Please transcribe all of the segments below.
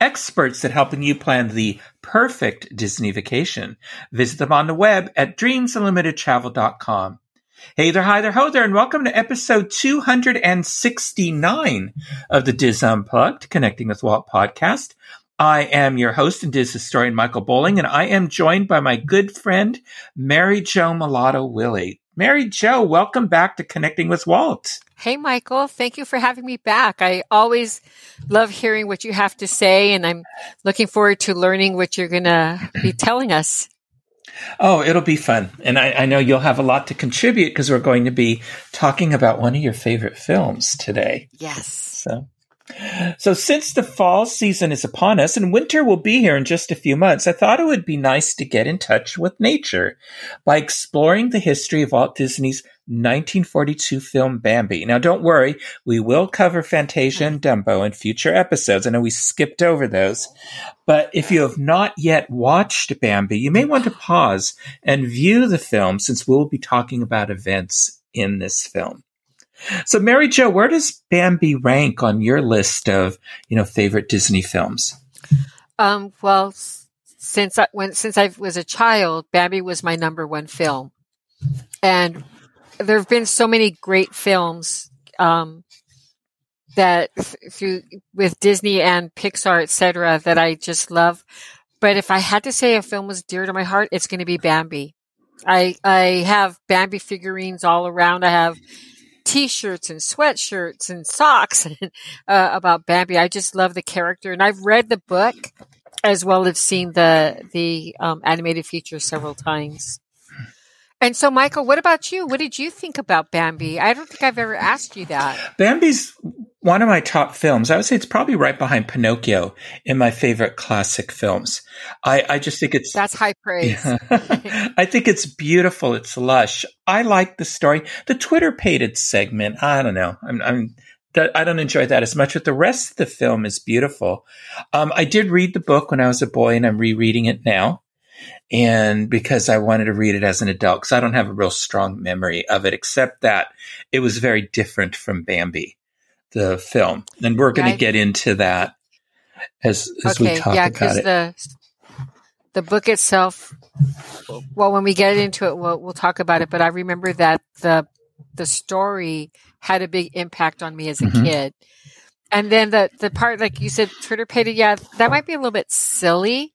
experts at helping you plan the perfect Disney vacation. Visit them on the web at dreamsunlimitedtravel.com. Hey there, hi there, ho there, and welcome to episode 269 of the DIS Unplugged Connecting with Walt podcast. I am your host and DIS historian Michael Bowling, and I am joined by my good friend Mary Jo Mulatto Willie. Mary Jo, welcome back to Connecting with Walt. Hey, Michael. Thank you for having me back. I always love hearing what you have to say, and I'm looking forward to learning what you're going to be telling us. Oh, it'll be fun. And I, I know you'll have a lot to contribute because we're going to be talking about one of your favorite films today. Yes. So. So, since the fall season is upon us and winter will be here in just a few months, I thought it would be nice to get in touch with nature by exploring the history of Walt Disney's 1942 film Bambi. Now, don't worry, we will cover Fantasia and Dumbo in future episodes. I know we skipped over those, but if you have not yet watched Bambi, you may want to pause and view the film since we'll be talking about events in this film. So, Mary Jo, where does Bambi rank on your list of you know favorite Disney films? Um, well, since I when since I was a child, Bambi was my number one film, and there have been so many great films um, that through with Disney and Pixar, etc., that I just love. But if I had to say a film was dear to my heart, it's going to be Bambi. I I have Bambi figurines all around. I have t-shirts and sweatshirts and socks uh, about Bambi. I just love the character, and I've read the book as well as seen the the um, animated feature several times. And so, Michael, what about you? What did you think about Bambi? I don't think I've ever asked you that. Bambi's one of my top films. I would say it's probably right behind Pinocchio in my favorite classic films. I, I just think it's that's high praise. Yeah. I think it's beautiful. It's lush. I like the story. The Twitterpated segment. I don't know. I'm, I'm I don't enjoy that as much, but the rest of the film is beautiful. Um, I did read the book when I was a boy, and I'm rereading it now and because I wanted to read it as an adult, because I don't have a real strong memory of it, except that it was very different from Bambi, the film, and we're going to get into that as as okay, we talk yeah, about it. The, the book itself, well, when we get into it, we'll, we'll talk about it. But I remember that the the story had a big impact on me as a mm-hmm. kid. And then the the part, like you said, Twitterpated, yeah, that might be a little bit silly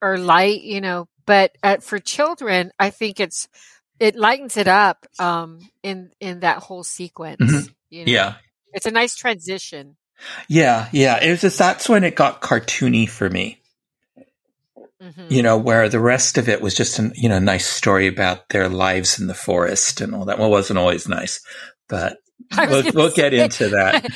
or light, you know, but uh, for children, I think it's it lightens it up um, in in that whole sequence. Mm-hmm. You know? Yeah, it's a nice transition. Yeah, yeah. It was just that's when it got cartoony for me. Mm-hmm. You know, where the rest of it was just a you know nice story about their lives in the forest and all that. Well, it wasn't always nice, but we'll, we'll get into that.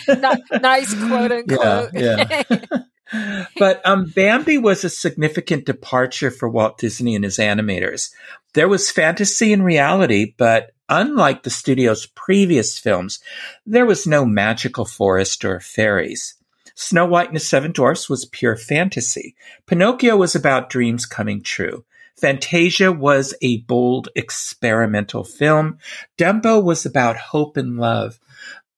nice quote unquote. Yeah, yeah. but um, Bambi was a significant departure for Walt Disney and his animators. There was fantasy and reality, but unlike the studio's previous films, there was no magical forest or fairies. Snow White and the Seven Dwarfs was pure fantasy. Pinocchio was about dreams coming true. Fantasia was a bold experimental film. Dumbo was about hope and love.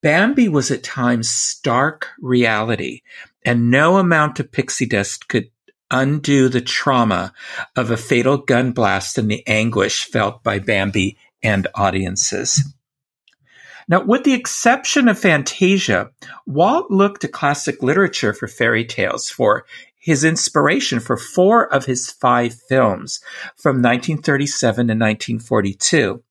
Bambi was at times stark reality and no amount of pixie dust could undo the trauma of a fatal gun blast and the anguish felt by Bambi and audiences. Now, with the exception of Fantasia, Walt looked to classic literature for fairy tales for his inspiration for four of his five films from 1937 to 1942.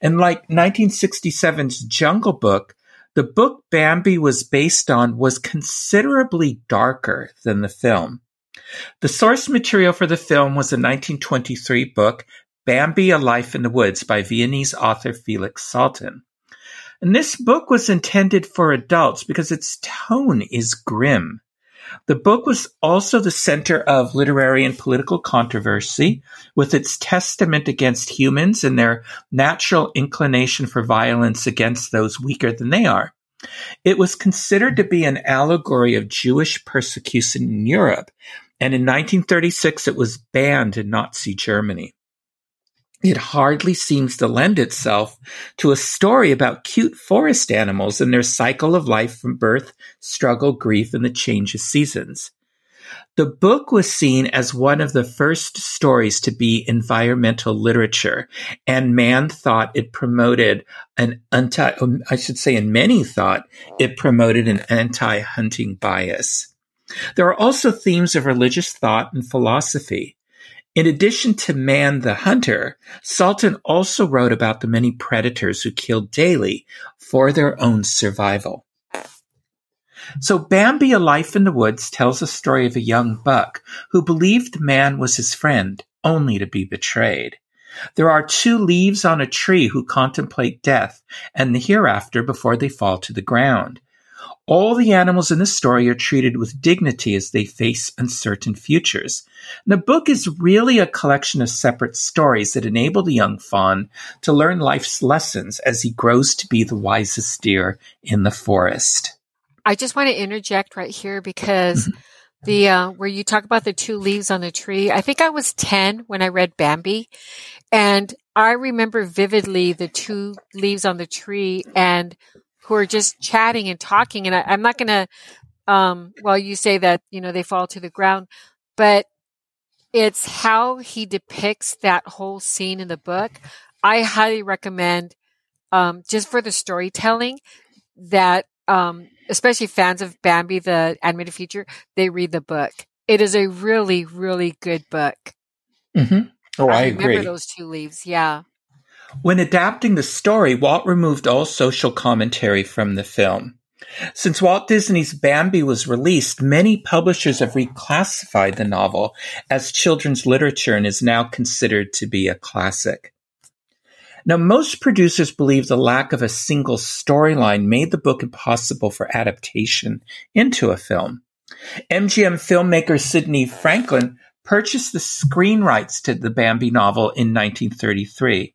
And like 1967's Jungle Book, the book Bambi was based on was considerably darker than the film. The source material for the film was a 1923 book, Bambi, A Life in the Woods by Viennese author Felix Salten. And this book was intended for adults because its tone is grim. The book was also the center of literary and political controversy, with its testament against humans and their natural inclination for violence against those weaker than they are. It was considered to be an allegory of Jewish persecution in Europe, and in 1936 it was banned in Nazi Germany. It hardly seems to lend itself to a story about cute forest animals and their cycle of life from birth, struggle, grief, and the change of seasons. The book was seen as one of the first stories to be environmental literature, and man thought it promoted an anti, um, I should say, and many thought it promoted an anti hunting bias. There are also themes of religious thought and philosophy. In addition to Man the Hunter, Salten also wrote about the many predators who killed daily for their own survival. So Bambi, A Life in the Woods tells a story of a young buck who believed man was his friend, only to be betrayed. There are two leaves on a tree who contemplate death and the hereafter before they fall to the ground. All the animals in the story are treated with dignity as they face uncertain futures. And the book is really a collection of separate stories that enable the young fawn to learn life's lessons as he grows to be the wisest deer in the forest. I just want to interject right here because mm-hmm. the uh, where you talk about the two leaves on the tree. I think I was ten when I read Bambi, and I remember vividly the two leaves on the tree and who are just chatting and talking. And I, am not going to. Um, well, you say that you know they fall to the ground, but it's how he depicts that whole scene in the book. I highly recommend, um, just for the storytelling, that um, especially fans of Bambi, the animated feature, they read the book. It is a really, really good book. Mm-hmm. Oh, I, I agree. remember those two leaves. Yeah. When adapting the story, Walt removed all social commentary from the film. Since Walt Disney's Bambi was released, many publishers have reclassified the novel as children's literature and is now considered to be a classic. Now, most producers believe the lack of a single storyline made the book impossible for adaptation into a film. MGM filmmaker Sidney Franklin purchased the screen rights to the Bambi novel in 1933,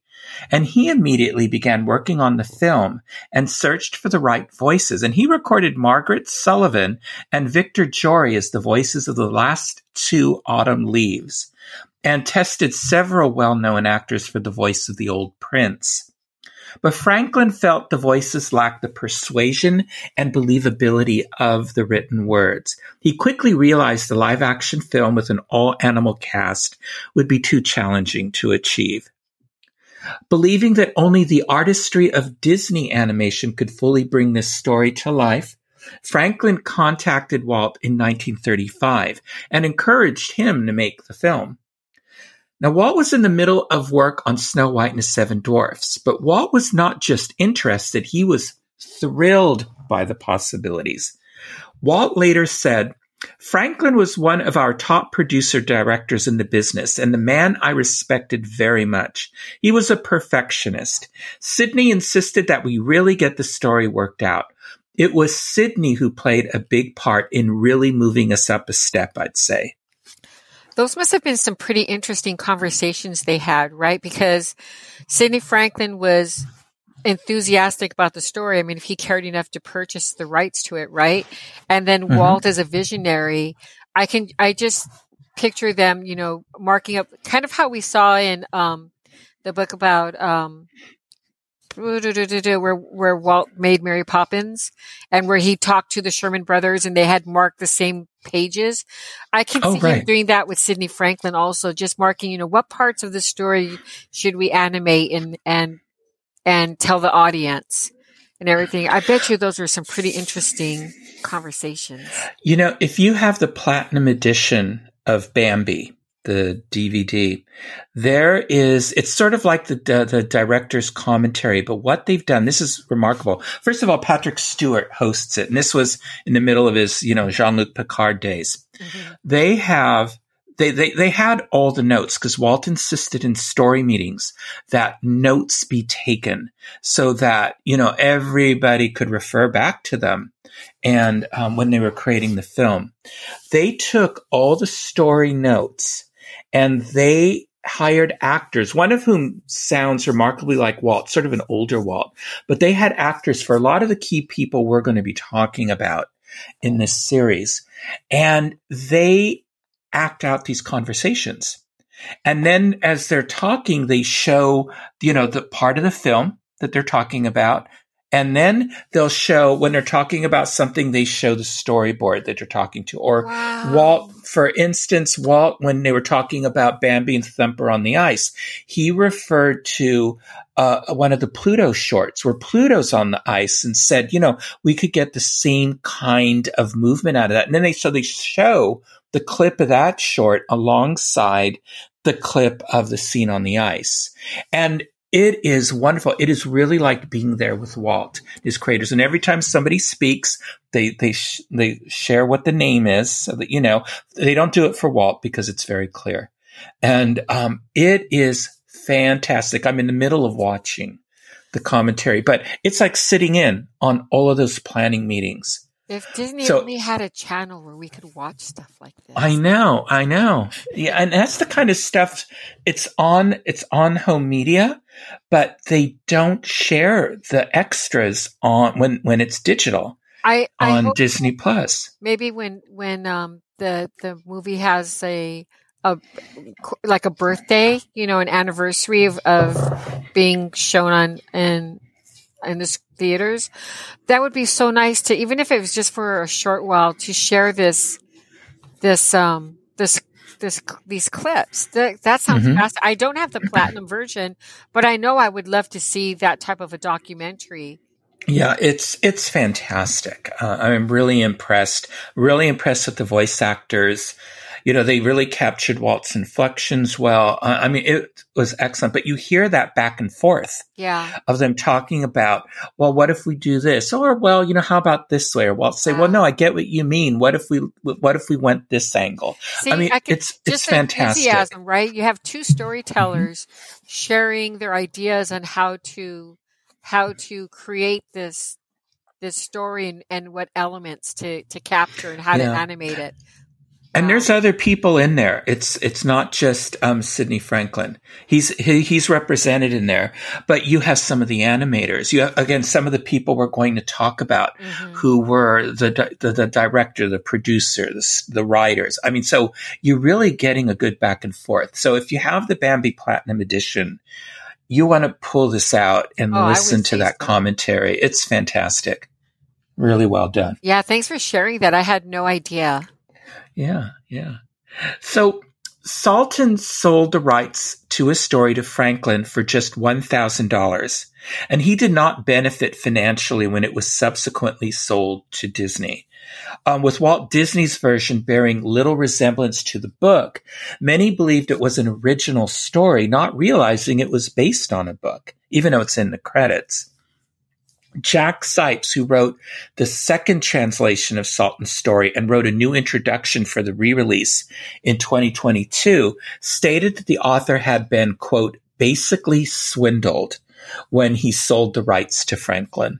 and he immediately began working on the film and searched for the right voices. And he recorded Margaret Sullavan and Victor Jory as the voices of the last two autumn leaves and tested several well-known actors for the voice of the old prince. But Franklin felt the voices lacked the persuasion and believability of the written words. He quickly realized the live action film with an all animal cast would be too challenging to achieve. Believing that only the artistry of Disney animation could fully bring this story to life, Franklin contacted Walt in 1935 and encouraged him to make the film. Now, Walt was in the middle of work on Snow White and the Seven Dwarfs, but Walt was not just interested, he was thrilled by the possibilities. Walt later said, Franklin was one of our top producer directors in the business and the man I respected very much. He was a perfectionist. Sidney insisted that we really get the story worked out. It was Sidney who played a big part in really moving us up a step, I'd say. Those must have been some pretty interesting conversations they had, right? Because Sidney Franklin was enthusiastic about the story. I mean, if he cared enough to purchase the rights to it, right? And then mm-hmm. Walt as a visionary, I can, I just picture them, you know, marking up kind of how we saw in, um, the book about, um, where where Walt made Mary Poppins and where he talked to the Sherman brothers and they had marked the same pages. I can oh, see right. him doing that with Sidney Franklin also, just marking, you know, what parts of the story should we animate and and and tell the audience and everything. I bet you those were some pretty interesting conversations. You know, if you have the platinum edition of Bambi, the DVD. There is, it's sort of like the, the, the director's commentary, but what they've done, this is remarkable. First of all, Patrick Stewart hosts it, and this was in the middle of his, you know, Jean-Luc Picard days. Mm-hmm. They have, they, they, they had all the notes because Walt insisted in story meetings that notes be taken so that, you know, everybody could refer back to them. and um, when they were creating the film, they took all the story notes and they hired actors, one of whom sounds remarkably like Walt, sort of an older Walt, but they had actors for a lot of the key people we're going to be talking about in this series. And they act out these conversations. And then as they're talking, they show, you know, the part of the film that they're talking about. And then they'll show when they're talking about something, they show the storyboard that you're talking to. Or wow. Walt, for instance, Walt, when they were talking about Bambi and Thumper on the ice, he referred to uh, one of the Pluto shorts where Pluto's on the ice and said, you know, we could get the same kind of movement out of that. And then they, so they show the clip of that short alongside the clip of the scene on the ice. And it is wonderful. It is really like being there with Walt, his creators. And every time somebody speaks, they they sh- they share what the name is, so that you know they don't do it for Walt because it's very clear. And um, it is fantastic. I'm in the middle of watching the commentary, but it's like sitting in on all of those planning meetings if Disney so, only had a channel where we could watch stuff like this. I know, I know. Yeah, and that's the kind of stuff it's on it's on home media, but they don't share the extras on when when it's digital. I, I on Disney Plus. Maybe when when um the the movie has a a like a birthday, you know, an anniversary of, of being shown on in in the theaters. That would be so nice to, even if it was just for a short while, to share this, this, um, this, this, these clips. That, that sounds mm-hmm. fast. I don't have the platinum version, but I know I would love to see that type of a documentary. Yeah, it's it's fantastic. Uh, I'm really impressed. Really impressed with the voice actors you know, they really captured Walt's inflections well. Uh, I mean, it was excellent, but you hear that back and forth. Yeah. Of them talking about, well, what if we do this? Or, well, you know, how about this way? Or Walt say, well, no, I get what you mean. What if we, what if we went this angle? See, I mean, I it's, it's fantastic. Enthusiasm, right? You have two storytellers mm-hmm. sharing their ideas on how to, how to create this, this story and, and what elements to, to capture and how yeah. to animate it. And there's other people in there. It's it's not just um, Sidney Franklin. He's he, he's represented in there, but you have some of the animators. You have, again some of the people we're going to talk about mm-hmm. who were the, the, the director, the producer, the, the writers. I mean, so you're really getting a good back and forth. So if you have the Bambi Platinum Edition, you want to pull this out and oh, listen to that so. commentary. It's fantastic. Really well done. Yeah, thanks for sharing that. I had no idea. Yeah, yeah. So Salten sold the rights to his story to Franklin for just $1,000, and he did not benefit financially when it was subsequently sold to Disney. Um, with Walt Disney's version bearing little resemblance to the book, many believed it was an original story, not realizing it was based on a book, even though it's in the credits. Jack Zipes, who wrote the second translation of Salten's story and wrote a new introduction for the re-release in 2022, stated that the author had been, quote, basically swindled when he sold the rights to Franklin.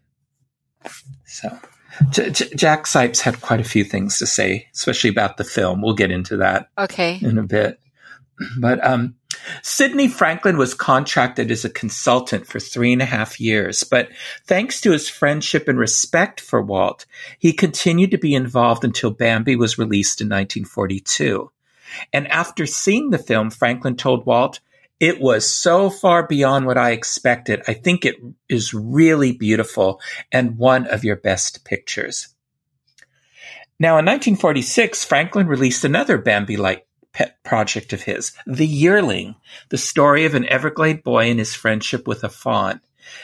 So J- J- Jack Zipes had quite a few things to say, especially about the film. We'll get into that okay in a bit. But um, Sidney Franklin was contracted as a consultant for three and a half years, but thanks to his friendship and respect for Walt, he continued to be involved until Bambi was released in 1942. And after seeing the film, Franklin told Walt, it was so far beyond what I expected. I think it is really beautiful and one of your best pictures. Now, in 1946, Franklin released another Bambi like pet project of his, The Yearling, the story of an Everglade boy and his friendship with a fawn.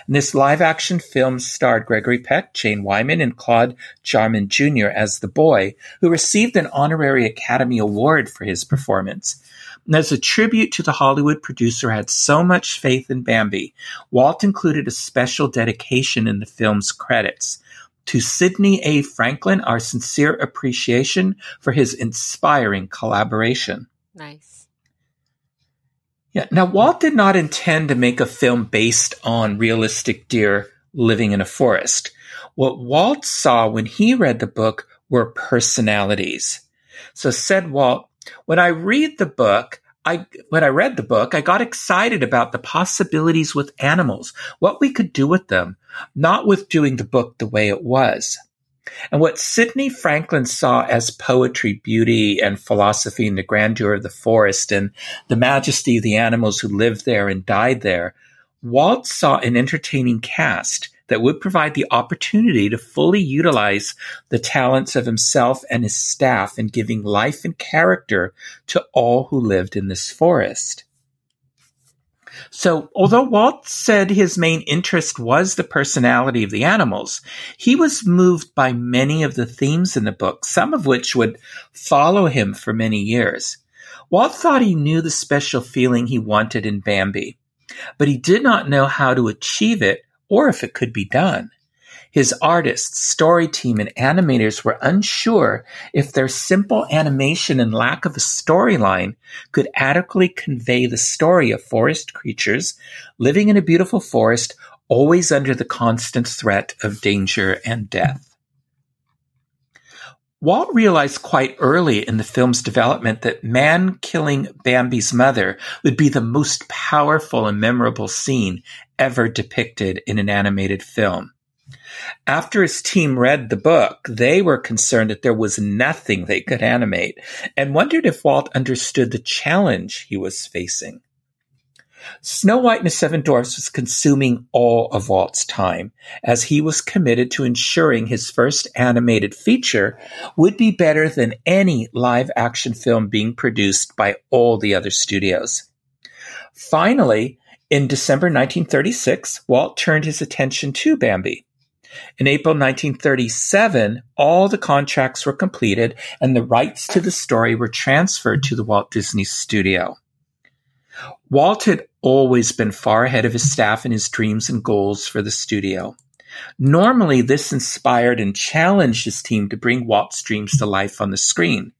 And this live action film starred Gregory Peck, Jane Wyman, and Claude Jarman Jr. as the boy, who received an honorary Academy Award for his performance. And as a tribute to the Hollywood producer who had so much faith in Bambi, Walt included a special dedication in the film's credits. To Sidney A. Franklin, our sincere appreciation for his inspiring collaboration. Nice. Yeah. Now, Walt did not intend to make a film based on realistic deer living in a forest. What Walt saw when he read the book were personalities. So said Walt, when I read the book, I, when I read the book, I got excited about the possibilities with animals, what we could do with them, not with doing the book the way it was. And what Sidney Franklin saw as poetry, beauty, and philosophy in the grandeur of the forest and the majesty of the animals who lived there and died there, Walt saw an entertaining cast that would provide the opportunity to fully utilize the talents of himself and his staff in giving life and character to all who lived in this forest. So, although Walt said his main interest was the personality of the animals, he was moved by many of the themes in the book, some of which would follow him for many years. Walt thought he knew the special feeling he wanted in Bambi, but he did not know how to achieve it or if it could be done. His artists, story team, and animators were unsure if their simple animation and lack of a storyline could adequately convey the story of forest creatures living in a beautiful forest, always under the constant threat of danger and death. Walt realized quite early in the film's development that man killing Bambi's mother would be the most powerful and memorable scene ever depicted in an animated film. After his team read the book, they were concerned that there was nothing they could animate and wondered if Walt understood the challenge he was facing. Snow White and the Seven Dwarfs was consuming all of Walt's time, as he was committed to ensuring his first animated feature would be better than any live action film being produced by all the other studios. Finally, in December 1936, Walt turned his attention to Bambi. In April 1937, all the contracts were completed and the rights to the story were transferred to the Walt Disney Studio. Walt had always been far ahead of his staff in his dreams and goals for the studio. Normally, this inspired and challenged his team to bring Walt's dreams to life on the screen.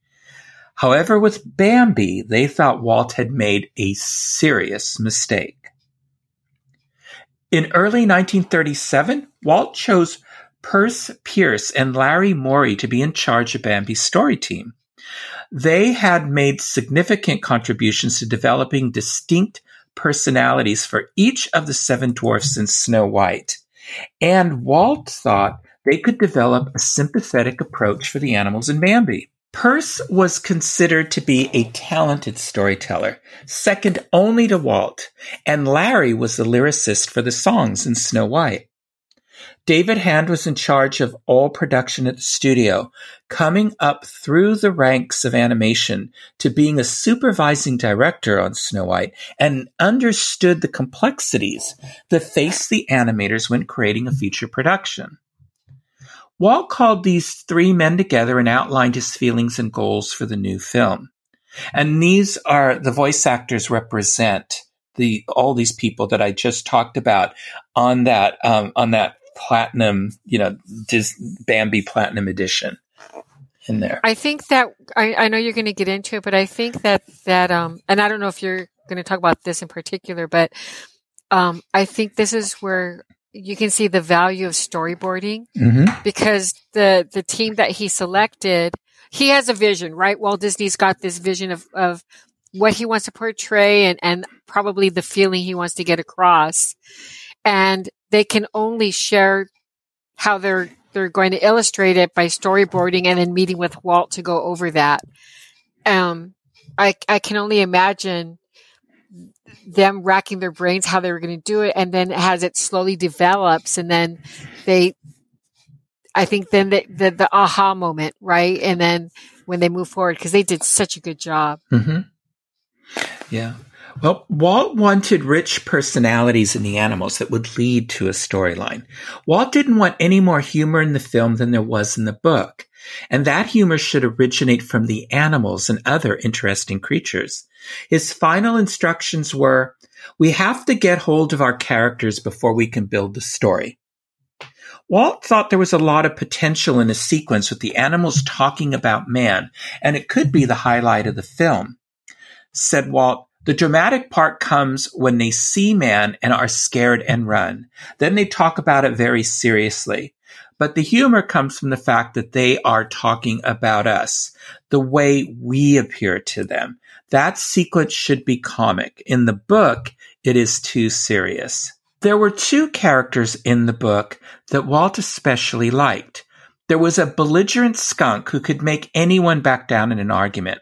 However, with Bambi, they thought Walt had made a serious mistake. In early 1937, Walt chose Percy Pearce and Larry Morey to be in charge of Bambi's story team. They had made significant contributions to developing distinct personalities for each of the seven dwarfs in Snow White. And Walt thought they could develop a sympathetic approach for the animals in Bambi. Percy was considered to be a talented storyteller, second only to Walt, and Larry was the lyricist for the songs in Snow White. David Hand was in charge of all production at the studio, coming up through the ranks of animation to being a supervising director on Snow White and understood the complexities that faced the animators when creating a feature production. Walt called these three men together and outlined his feelings and goals for the new film. And these are the voice actors represent the all these people that I just talked about on that um, on that platinum, you know, Dis- Bambi Platinum Edition in there. I think that I, I know you're going to get into it, but I think that that um, and I don't know if you're going to talk about this in particular, but um, I think this is where you can see the value of storyboarding mm-hmm. because the the team that he selected he has a vision right walt disney's got this vision of of what he wants to portray and and probably the feeling he wants to get across and they can only share how they're they're going to illustrate it by storyboarding and then meeting with walt to go over that. Um i i can only imagine them racking their brains how they were going to do it and then as it slowly develops and then they i think then the, the, the aha moment right? And then when they move forward because they did such a good job. Mm-hmm. yeah well, Walt wanted rich personalities in the animals that would lead to a storyline. Walt didn't want any more humor in the film than there was in the book. And that humor should originate from the animals and other interesting creatures. His final instructions were, we have to get hold of our characters before we can build the story. Walt thought there was a lot of potential in a sequence with the animals talking about man, and it could be the highlight of the film. Said Walt, the dramatic part comes when they see man and are scared and run. Then they talk about it very seriously. but the humor comes from the fact that they are talking about us, the way we appear to them. That sequence should be comic. In the book, it is too serious. There were two characters in the book that Walt especially liked. There was a belligerent skunk who could make anyone back down in an argument.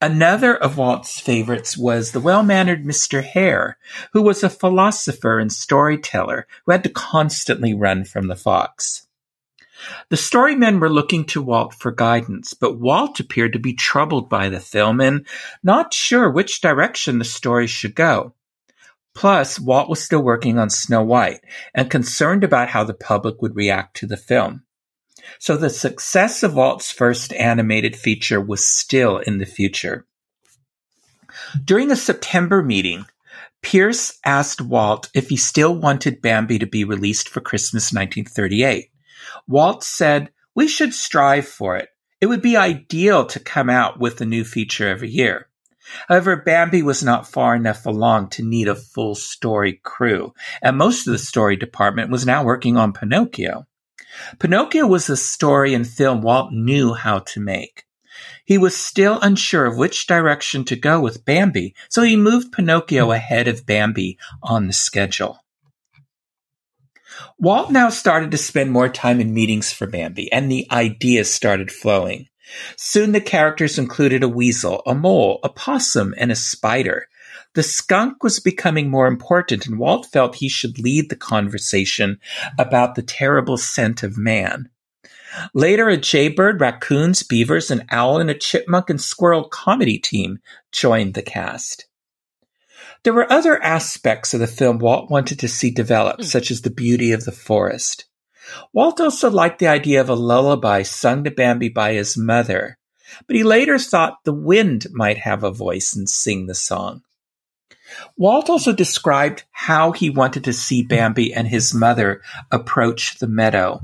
Another of Walt's favorites was the well-mannered Mr. Hare, who was a philosopher and storyteller who had to constantly run from the fox. The storymen were looking to Walt for guidance, but Walt appeared to be troubled by the film and not sure which direction the story should go. Plus, Walt was still working on Snow White and concerned about how the public would react to the film. So the success of Walt's first animated feature was still in the future. During a September meeting, Pearce asked Walt if he still wanted Bambi to be released for Christmas 1938. Walt said, We should strive for it. It would be ideal to come out with a new feature every year. However, Bambi was not far enough along to need a full story crew, and most of the story department was now working on Pinocchio. Pinocchio was a story and film Walt knew how to make. He was still unsure of which direction to go with Bambi, so he moved Pinocchio ahead of Bambi on the schedule. Walt now started to spend more time in meetings for Bambi, and the ideas started flowing. Soon the characters included a weasel, a mole, a possum, and a spider. The skunk was becoming more important, and Walt felt he should lead the conversation about the terrible scent of man. Later, a jaybird, raccoons, beavers, an owl, and a chipmunk and squirrel comedy team joined the cast. There were other aspects of the film Walt wanted to see developed, mm. such as the beauty of the forest. Walt also liked the idea of a lullaby sung to Bambi by his mother, but he later thought the wind might have a voice and sing the song. Walt also described how he wanted to see Bambi and his mother approach the meadow.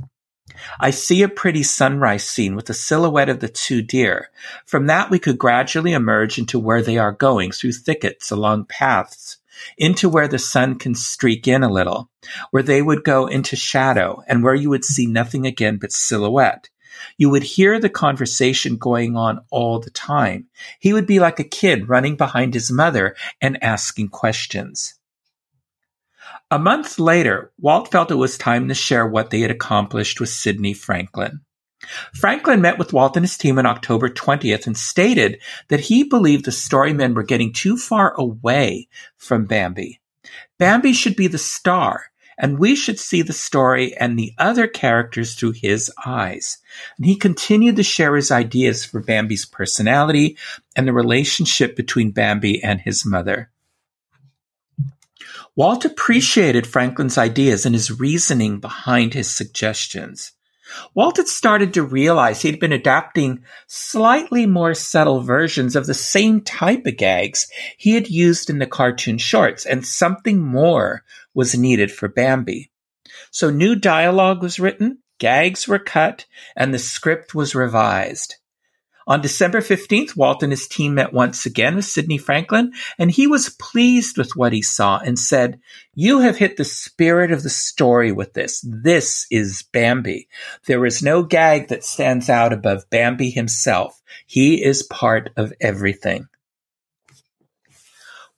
I see a pretty sunrise scene with the silhouette of the two deer. From that, we could gradually emerge into where they are going through thickets, along paths, into where the sun can streak in a little, where they would go into shadow, and where you would see nothing again but silhouette. You would hear the conversation going on all the time. He would be like a kid running behind his mother and asking questions. A month later, Walt felt it was time to share what they had accomplished with Sidney Franklin. Franklin met with Walt and his team on October 20th and stated that he believed the storymen were getting too far away from Bambi. Bambi should be the star, and we should see the story and the other characters through his eyes. And he continued to share his ideas for Bambi's personality and the relationship between Bambi and his mother. Walt appreciated Franklin's ideas and his reasoning behind his suggestions. Walt had started to realize he'd been adapting slightly more subtle versions of the same type of gags he had used in the cartoon shorts, and something more was needed for Bambi. So new dialogue was written, gags were cut, and the script was revised. On December 15th, Walt and his team met once again with Sidney Franklin, and he was pleased with what he saw and said, You have hit the spirit of the story with this. This is Bambi. There is no gag that stands out above Bambi himself. He is part of everything.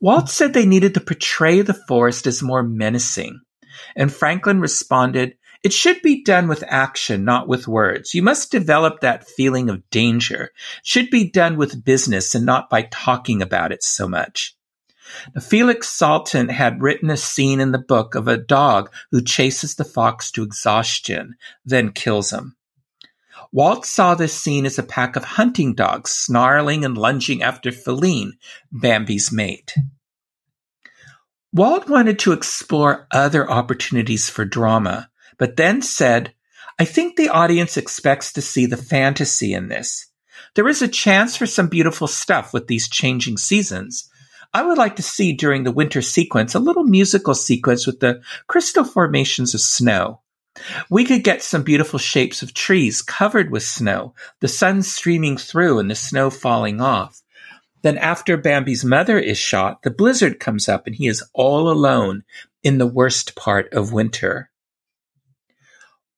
Walt said they needed to portray the forest as more menacing, and Franklin responded, it should be done with action, not with words. You must develop that feeling of danger. It should be done with business and not by talking about it so much. Now, Felix Salten had written a scene in the book of a dog who chases the fox to exhaustion, then kills him. Walt saw this scene as a pack of hunting dogs snarling and lunging after Faline, Bambi's mate. Walt wanted to explore other opportunities for drama, but then said, I think the audience expects to see the fantasy in this. There is a chance for some beautiful stuff with these changing seasons. I would like to see during the winter sequence a little musical sequence with the crystal formations of snow. We could get some beautiful shapes of trees covered with snow, the sun streaming through and the snow falling off. Then after Bambi's mother is shot, the blizzard comes up and he is all alone in the worst part of winter.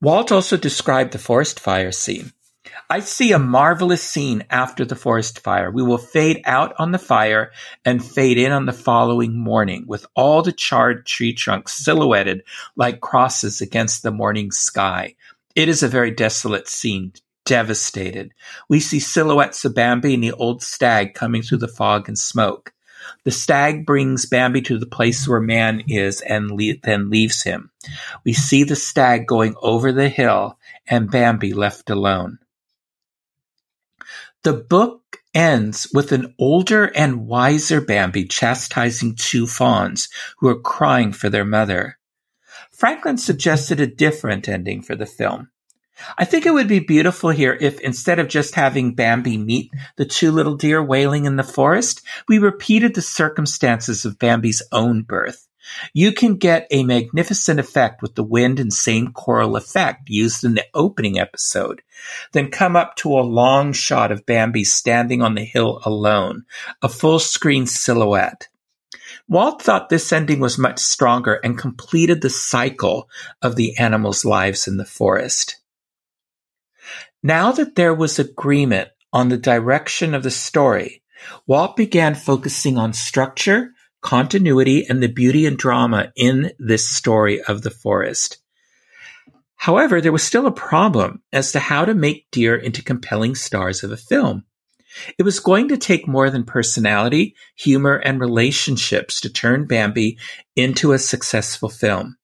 Walt also described the forest fire scene. I see a marvelous scene after the forest fire. We will fade out on the fire and fade in on the following morning with all the charred tree trunks silhouetted like crosses against the morning sky. It is a very desolate scene, devastated. We see silhouettes of Bambi and the old stag coming through the fog and smoke. The stag brings Bambi to the place where man is and le- then leaves him. We see the stag going over the hill and Bambi left alone. The book ends with an older and wiser Bambi chastising two fawns who are crying for their mother. Franklin suggested a different ending for the film. I think it would be beautiful here if instead of just having Bambi meet the two little deer wailing in the forest, we repeated the circumstances of Bambi's own birth. You can get a magnificent effect with the wind and same choral effect used in the opening episode. Then come up to a long shot of Bambi standing on the hill alone, a full screen silhouette. Walt thought this ending was much stronger and completed the cycle of the animals' lives in the forest. Now that there was agreement on the direction of the story, Walt began focusing on structure, continuity, and the beauty and drama in this story of the forest. However, there was still a problem as to how to make deer into compelling stars of a film. It was going to take more than personality, humor, and relationships to turn Bambi into a successful film.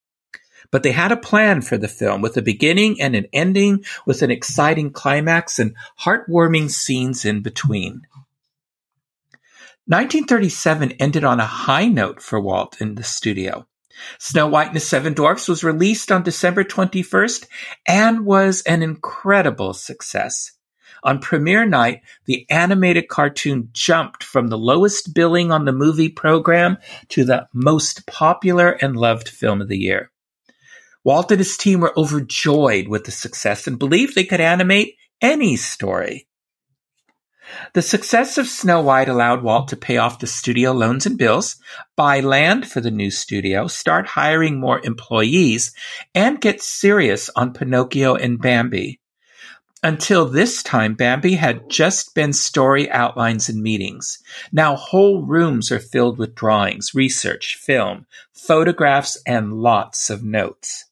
But they had a plan for the film with a beginning and an ending with an exciting climax and heartwarming scenes in between. 1937 ended on a high note for Walt in the studio. Snow White and the Seven Dwarfs was released on December 21st and was an incredible success. On premiere night, the animated cartoon jumped from the lowest billing on the movie program to the most popular and loved film of the year. Walt and his team were overjoyed with the success and believed they could animate any story. The success of Snow White allowed Walt to pay off the studio loans and bills, buy land for the new studio, start hiring more employees, and get serious on Pinocchio and Bambi. Until this time, Bambi had just been story outlines and meetings. Now whole rooms are filled with drawings, research, film, photographs, and lots of notes.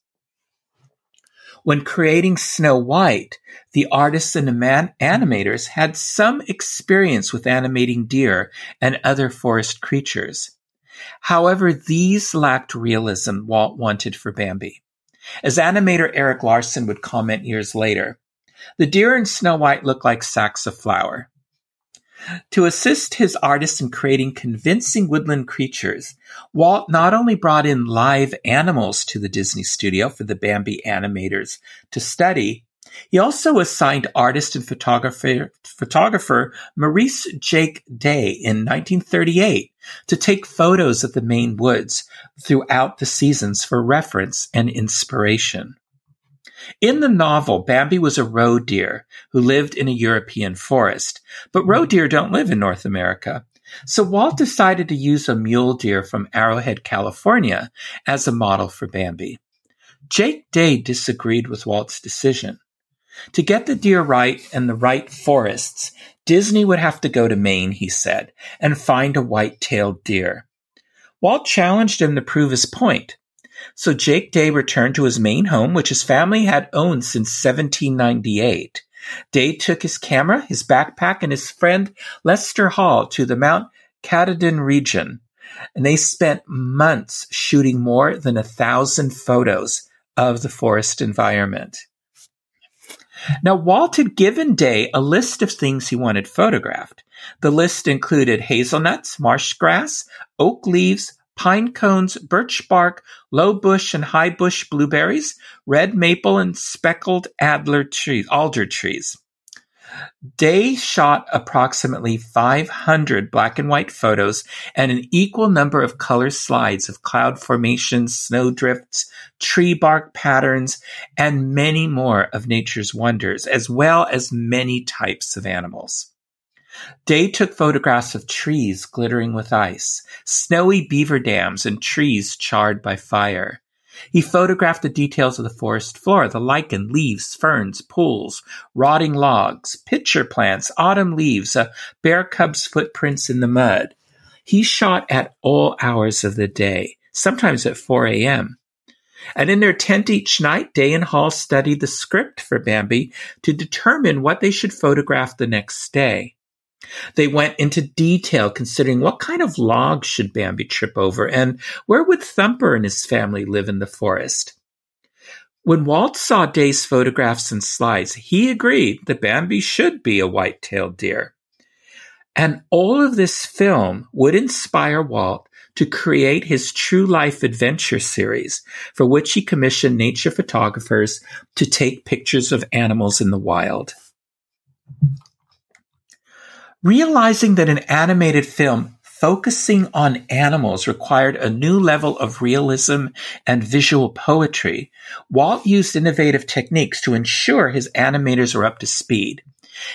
When creating Snow White, the artists and animators had some experience with animating deer and other forest creatures. However, these lacked realism Walt wanted for Bambi. As animator Eric Larson would comment years later, the deer in Snow White look like sacks of flour. To assist his artists in creating convincing woodland creatures, Walt not only brought in live animals to the Disney studio for the Bambi animators to study, he also assigned artist and photographer, photographer Maurice Jake Day in 1938 to take photos of the Maine woods throughout the seasons for reference and inspiration. In the novel, Bambi was a roe deer who lived in a European forest, but roe deer don't live in North America. So Walt decided to use a mule deer from Arrowhead, California as a model for Bambi. Jake Day disagreed with Walt's decision. To get the deer right and the right forests, Disney would have to go to Maine, he said, and find a white-tailed deer. Walt challenged him to prove his point. So Jake Day returned to his Maine home, which his family had owned since 1798. Day took his camera, his backpack, and his friend Lester Hall to the Mount Katahdin region, and they spent months shooting more than a thousand photos of the forest environment. Now, Walt had given Day a list of things he wanted photographed. The list included hazelnuts, marsh grass, oak leaves, pine cones, birch bark, low bush and high bush blueberries, red maple and speckled adler trees, alder trees. Day shot approximately 500 black and white photos and an equal number of color slides of cloud formations, snowdrifts, tree bark patterns, and many more of nature's wonders, as well as many types of animals. Day took photographs of trees glittering with ice, snowy beaver dams, and trees charred by fire. He photographed the details of the forest floor, the lichen, leaves, ferns, pools, rotting logs, pitcher plants, autumn leaves, a bear cub's footprints in the mud. He shot at all hours of the day, sometimes at 4 a.m. And in their tent each night, Day and Hall studied the script for Bambi to determine what they should photograph the next day. They went into detail considering what kind of logs should Bambi trip over and where would Thumper and his family live in the forest. When Walt saw Day's photographs and slides, he agreed that Bambi should be a white-tailed deer. And all of this film would inspire Walt to create his true life adventure series, for which he commissioned nature photographers to take pictures of animals in the wild. Realizing that an animated film focusing on animals required a new level of realism and visual poetry, Walt used innovative techniques to ensure his animators were up to speed.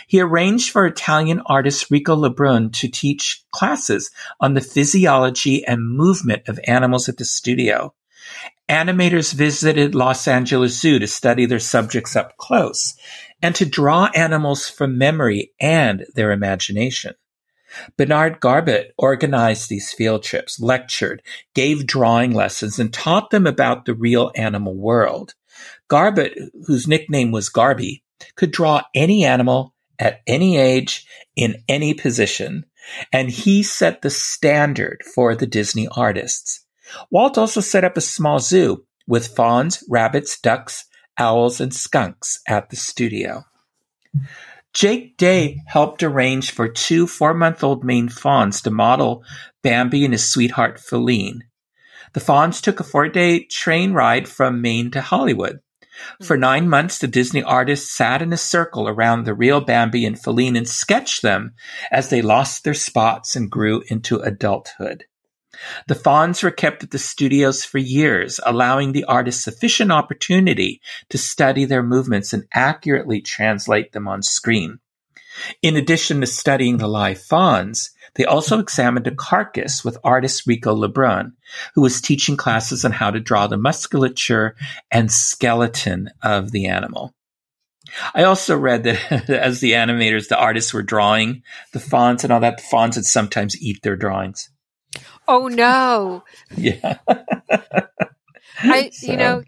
He arranged for Italian artist Rico Lebrun to teach classes on the physiology and movement of animals at the studio. Animators visited Los Angeles Zoo to study their subjects up close and to draw animals from memory and their imagination. Bernard Garbutt organized these field trips, lectured, gave drawing lessons, and taught them about the real animal world. Garbutt, whose nickname was Garby, could draw any animal at any age in any position, and he set the standard for the Disney artists. Walt also set up a small zoo with fawns, rabbits, ducks, owls, and skunks at the studio. Jake Day helped arrange for two four-month-old Maine fawns to model Bambi and his sweetheart Faline. The fawns took a four-day train ride from Maine to Hollywood. For hmm. nine months, the Disney artists sat in a circle around the real Bambi and Faline and sketched them as they lost their spots and grew into adulthood. The fawns were kept at the studios for years, allowing the artists sufficient opportunity to study their movements and accurately translate them on screen. In addition to studying the live fawns, they also examined a carcass with artist Rico Lebrun, who was teaching classes on how to draw the musculature and skeleton of the animal. I also read that as the animators, the artists were drawing the fawns and all that, the fawns would sometimes eat their drawings. Oh no! Yeah. I so. you know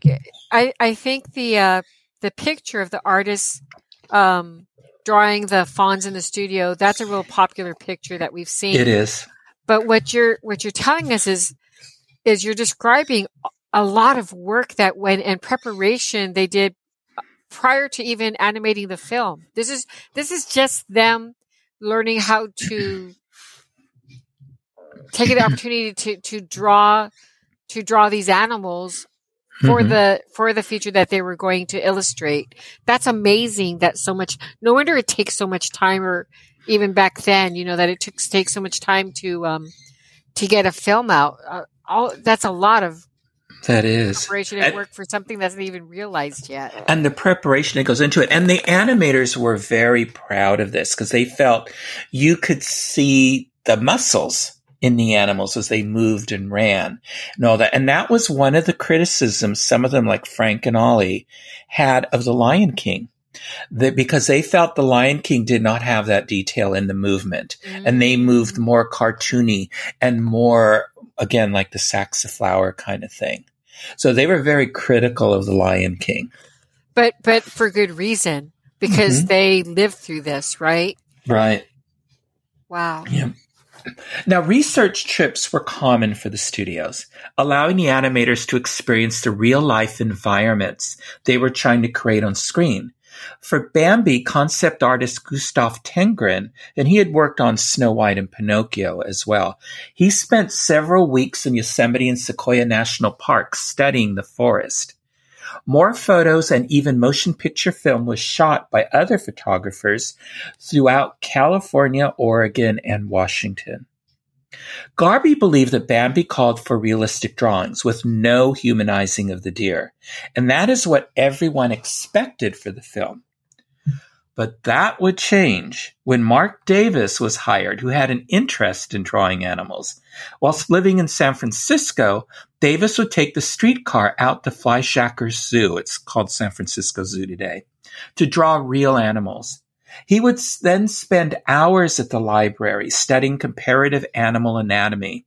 I I think the uh, the picture of the artist um, drawing the fawns in the studio, that's a real popular picture that we've seen. It is. But what you're what you're telling us is is you're describing a lot of work that went in preparation they did prior to even animating the film. This is this is just them learning how to take the opportunity to to draw to draw these animals for mm-hmm. the for the feature that they were going to illustrate. That's amazing. That so much. No wonder it takes so much time, or even back then, you know, that it took takes so much time to um to get a film out. Uh, all that's a lot of that is preparation and, and work for something that's not even realized yet. And the preparation that goes into it. And the animators were very proud of this because they felt you could see the muscles in the animals as they moved and ran and all that. And that was one of the criticisms some of them, like Frank and Ollie, had of the Lion King. That because they felt the Lion King did not have that detail in the movement, mm-hmm. and they moved mm. more cartoony and more again like the saxiflower kind of thing. So they were very critical of the Lion King. But but for good reason because mm-hmm. they lived through this, right? Right. Wow. Yeah. Now, research trips were common for the studios, allowing the animators to experience the real life environments they were trying to create on screen. For Bambi, concept artist Gustaf Tenggren, and he had worked on Snow White and Pinocchio as well. He spent several weeks in Yosemite and Sequoia National Parks studying the forest. More photos and even motion picture film was shot by other photographers throughout California, Oregon, and Washington. Garby believed that Bambi called for realistic drawings with no humanizing of the deer, and that is what everyone expected for the film. But that would change when Marc Davis was hired, who had an interest in drawing animals. Whilst living in San Francisco, Davis would take the streetcar out to Fleischhacker's Zoo, it's called San Francisco Zoo today, to draw real animals. He would then spend hours at the library studying comparative animal anatomy.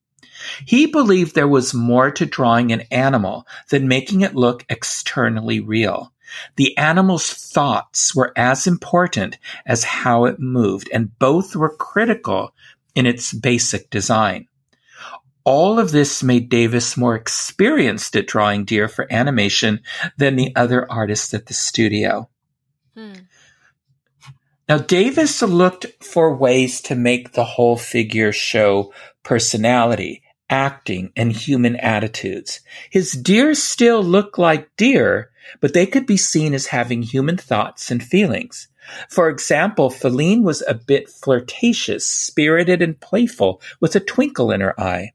He believed there was more to drawing an animal than making it look externally real. The animal's thoughts were as important as how it moved, and both were critical in its basic design. All of this made Davis more experienced at drawing deer for animation than the other artists at the studio. Hmm. Now, Davis looked for ways to make the whole figure show personality, acting, and human attitudes. His deer still look like deer, but they could be seen as having human thoughts and feelings. For example, Faline was a bit flirtatious, spirited, and playful, with a twinkle in her eye.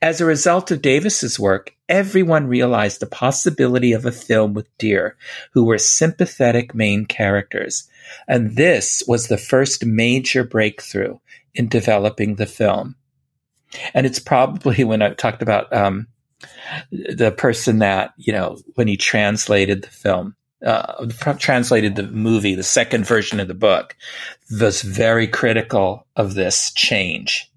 As a result of Davis's work, everyone realized the possibility of a film with deer, who were sympathetic main characters. And this was the first major breakthrough in developing the film. And it's probably when I talked about um, the person that you know when he translated the film uh, translated the movie the second version of the book was very critical of this change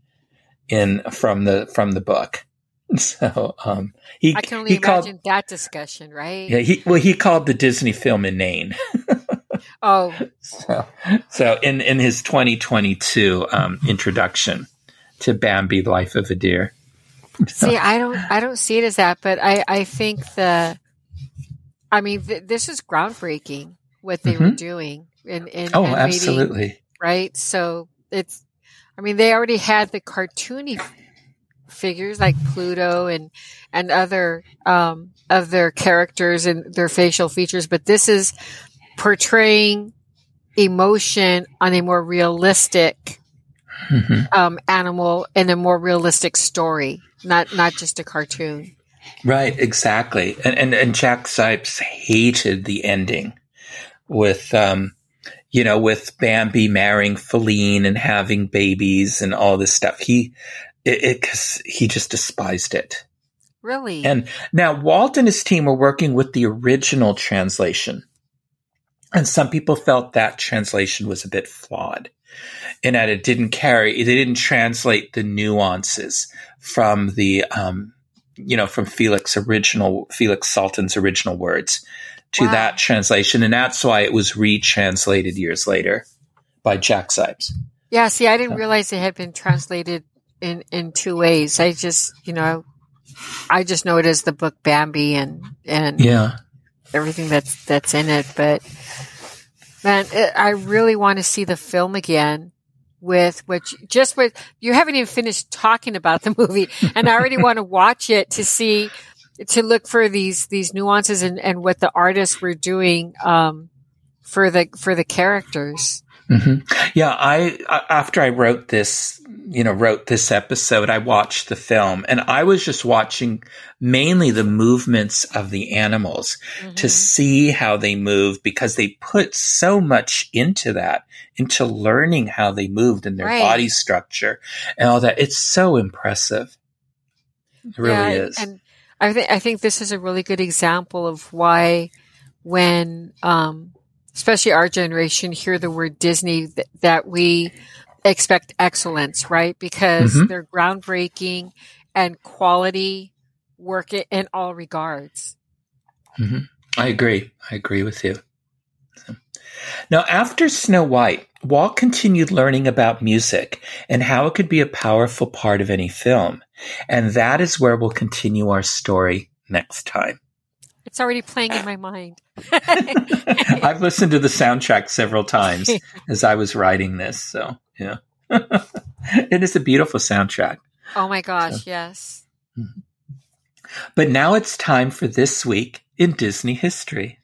in from the from the book so um, he I can only he imagine called, that discussion, right? Yeah, he well he called the Disney film inane. oh, so so in in his 2022 um, introduction to Bambi: Life of a Deer, See, I don't, I don't see it as that, but I, I think the, I mean, th- this is groundbreaking what they mm-hmm. were doing, and, and oh, absolutely, right. So it's, I mean, they already had the cartoony figures like Pluto and and other um, their characters and their facial features, but this is portraying emotion on a more realistic mm-hmm. um, animal in a more realistic story not not just a cartoon. Right, exactly. And and, and Jack Zipes hated the ending with um you know, with Bambi marrying Faline and having babies and all this stuff. He it, it cause he just despised it. Really? And now Walt and his team were working with the original translation. And some people felt that translation was a bit flawed in that it didn't carry, they didn't translate the nuances from the, um, you know, from Felix original, Felix Salten's original words to wow. that translation. And that's why it was retranslated years later by Jack Zipes. Yeah. See, I didn't realize it had been translated in, in two ways. I just, you know, I just know it as the book Bambi and, and yeah, everything that's, that's in it. But man, it, I really want to see the film again with which just with you haven't even finished talking about the movie and I already want to watch it to see to look for these these nuances and, and what the artists were doing um, for the for the characters. Mm-hmm. Yeah, I after I wrote this, you know, wrote this episode, I watched the film and I was just watching mainly the movements of the animals mm-hmm. to see how they move because they put so much into that, into learning how they moved and their right. body structure and all that. It's so impressive. It really yeah, is. And I think I think this is a really good example of why when um especially our generation, hear the word Disney th- that we expect excellence, right? Because mm-hmm. they're groundbreaking and quality work in all regards. Mm-hmm. I agree. I agree with you. Now, after Snow White, Walt continued learning about music and how it could be a powerful part of any film. And that is where we'll continue our story next time. It's already playing in my mind. I've listened to the soundtrack several times as I was writing this. So, yeah. it is a beautiful soundtrack. Oh my gosh, so. yes. Mm-hmm. But now it's time for this week in Disney history.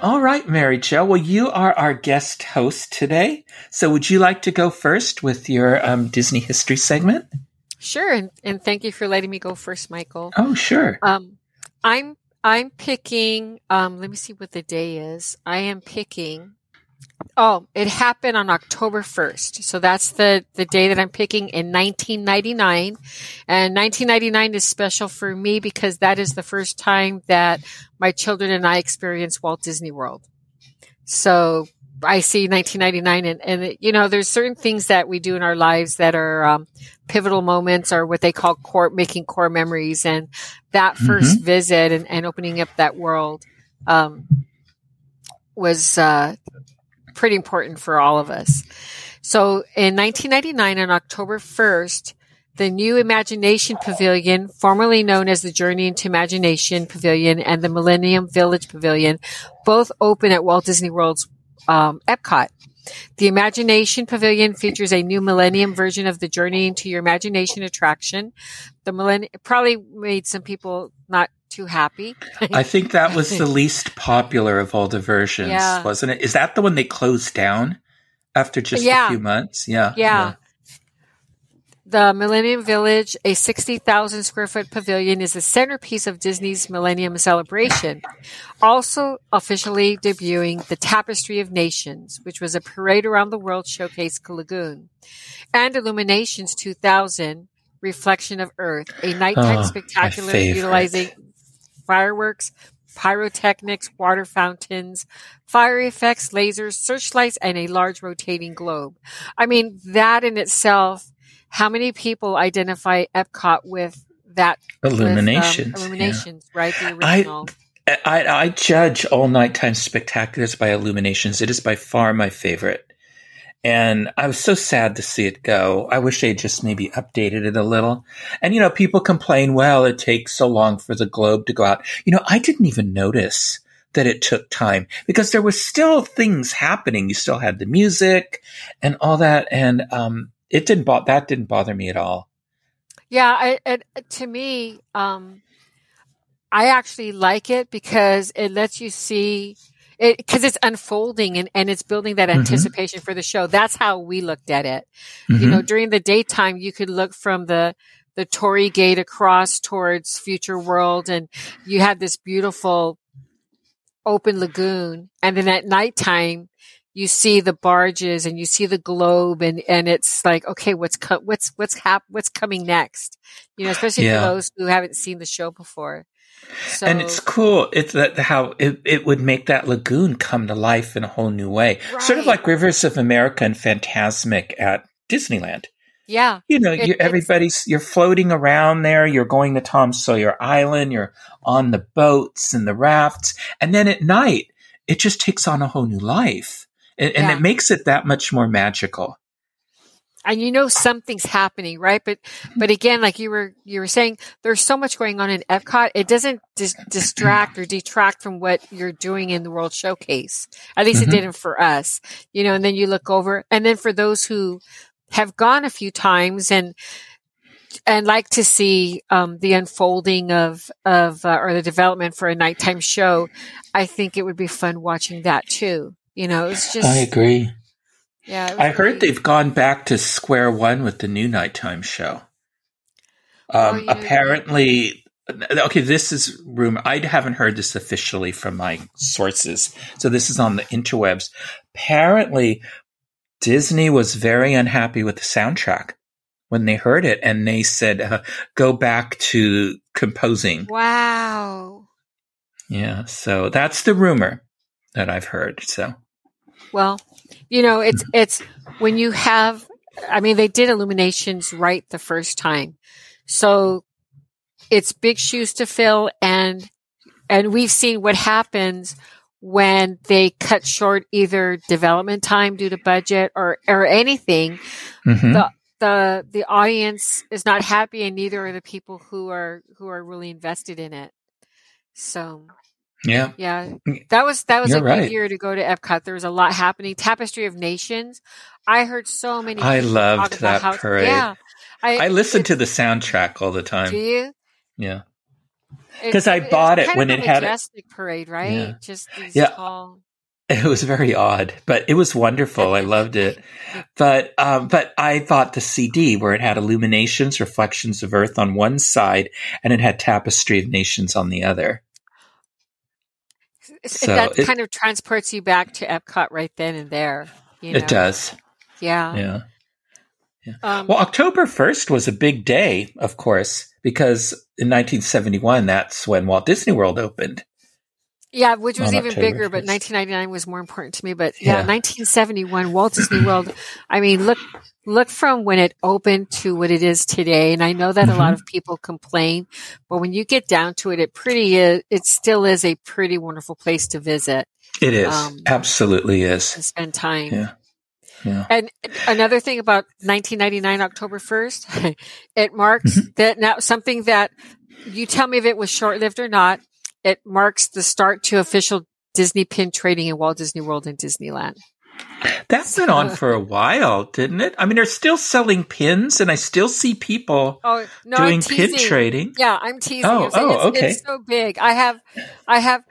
All right, Mary Jo. Well, you are our guest host today. So would you like to go first with your um, Disney history segment? Sure. And, and thank you for letting me go first, Michael. Oh, sure. Um, I'm I'm picking. Um, let me see what the day is. I am picking. Oh, it happened on October 1st. So that's the, the day that I'm picking in 1999. And 1999 is special for me because that is the first time that my children and I experienced Walt Disney World. So I see 1999 and, and you know, there's certain things that we do in our lives that are um, pivotal moments or what they call core, making core memories. And that 1st mm-hmm. visit and, and, opening up that world um, was uh, pretty important for all of us. So in 1999, on October 1st, the new Imagination Pavilion, formerly known as the Journey into Imagination Pavilion and the Millennium Village Pavilion, both open at Walt Disney World's um, Epcot. The Imagination Pavilion features a new Millennium version of the Journey into Your Imagination attraction. The Millennium probably made some people not too happy. I think that was the least popular of all the versions, yeah. wasn't it? Is that the one they closed down after just yeah. a few months? Yeah. Yeah. yeah. The Millennium Village, a 60,000 square foot pavilion, is the centerpiece of Disney's Millennium Celebration. Also officially debuting the Tapestry of Nations, which was a parade around the world showcase Lagoon, and Illuminations 2000, Reflection of Earth, a nighttime oh, spectacular utilizing fireworks, pyrotechnics, water fountains, fire effects, lasers, searchlights, and a large rotating globe. I mean, that in itself how many people identify Epcot with that illuminations? With, um, illuminations, yeah. right? The original. I, I, I judge all nighttime spectaculars by illuminations. It is by far my favorite. And I was so sad to see it go. I wish they'd just maybe updated it a little. And, you know, people complain, well, it takes so long for the globe to go out. You know, I didn't even notice that it took time because there was still things happening. You still had the music and all that. And, um, it didn't bo- that didn't bother me at all. Yeah, I, it, to me, um, I actually like it because it lets you see it because it's unfolding and, and it's building that mm-hmm. anticipation mm-hmm. for the show. That's how we looked at it. Mm-hmm. You know, during the daytime, you could look from the the Torii Gate across towards Future World, and you had this beautiful open lagoon. And then at nighttime, you see the barges and you see the globe and, and it's like, okay, what's, co- what's, what's hap- what's coming next? You know, especially yeah. for those who haven't seen the show before. So, and it's cool. It's that how it, it would make that lagoon come to life in a whole new way. Right. Sort of like Rivers of America and Fantasmic at Disneyland. Yeah. You know, it, you're, everybody's, you're floating around there. You're going to Tom Sawyer Island. You're on the boats and the rafts. And then at night, it just takes on a whole new life and, yeah. and it makes it that much more magical and you know something's happening, right? But but again, like you were you were saying, there's so much going on in Epcot. It doesn't dis- distract or detract from what you're doing in the World Showcase. At least mm-hmm. it didn't for us, you know. And then you look over, and then for those who have gone a few times and and like to see um, the unfolding of of uh, or the development for a nighttime show, I think it would be fun watching that too. You know, it's just. I agree. Yeah. I heard they've gone back to square one with the new nighttime show. Um, apparently, okay, this is rumor. I haven't heard this officially from my sources. So this is on the interwebs. Apparently, Disney was very unhappy with the soundtrack when they heard it and they said, uh, go back to composing. Wow. Yeah. So that's the rumor that I've heard. So, well, you know, it's it's when you have. I mean, they did illuminations right the first time, so it's big shoes to fill, and and we've seen what happens when they cut short either development time due to budget or or anything. Mm-hmm. The the the audience is not happy, and neither are the people who are who are really invested in it. So yeah. Yeah. That was that was You're a right. good year to go to Epcot. There was a lot happening. Tapestry of Nations. I heard so many I loved that how, parade. Yeah. I, I listened to the soundtrack all the time. Do you? Yeah. Because I bought it when it had a majestic parade, right? Yeah. Just yeah. Tall... It was very odd, but it was wonderful. I loved it. But um, but I bought the CD where it had illuminations, reflections of Earth on one side, and it had Tapestry of Nations on the other. So that it, kind of transports you back to Epcot right then and there. You know? It does. Yeah. Yeah. yeah. Um, well, October 1st was a big day, of course, because in 1971, that's when Walt Disney World opened. Yeah, which was even October bigger, but 1999 was more important to me. But yeah, yeah, 1971 Walt Disney World. I mean, look, look from when it opened to what it is today. And I know that mm-hmm. a lot mm-hmm. of people complain, but when you get down to it, it pretty is, it still is a pretty wonderful place to visit. It is um, absolutely is spend time. Yeah. Yeah. And another thing about 1999 October 1st, it marks mm-hmm. that now something that you tell me if it was short lived or not it marks the start to official Disney pin trading in Walt Disney World and Disneyland. That's been on for a while, didn't it? I mean, they're still selling pins, and I still see people oh, no, doing pin trading. Yeah, I'm teasing. Oh, oh it's, okay. It's so big. I have, I have,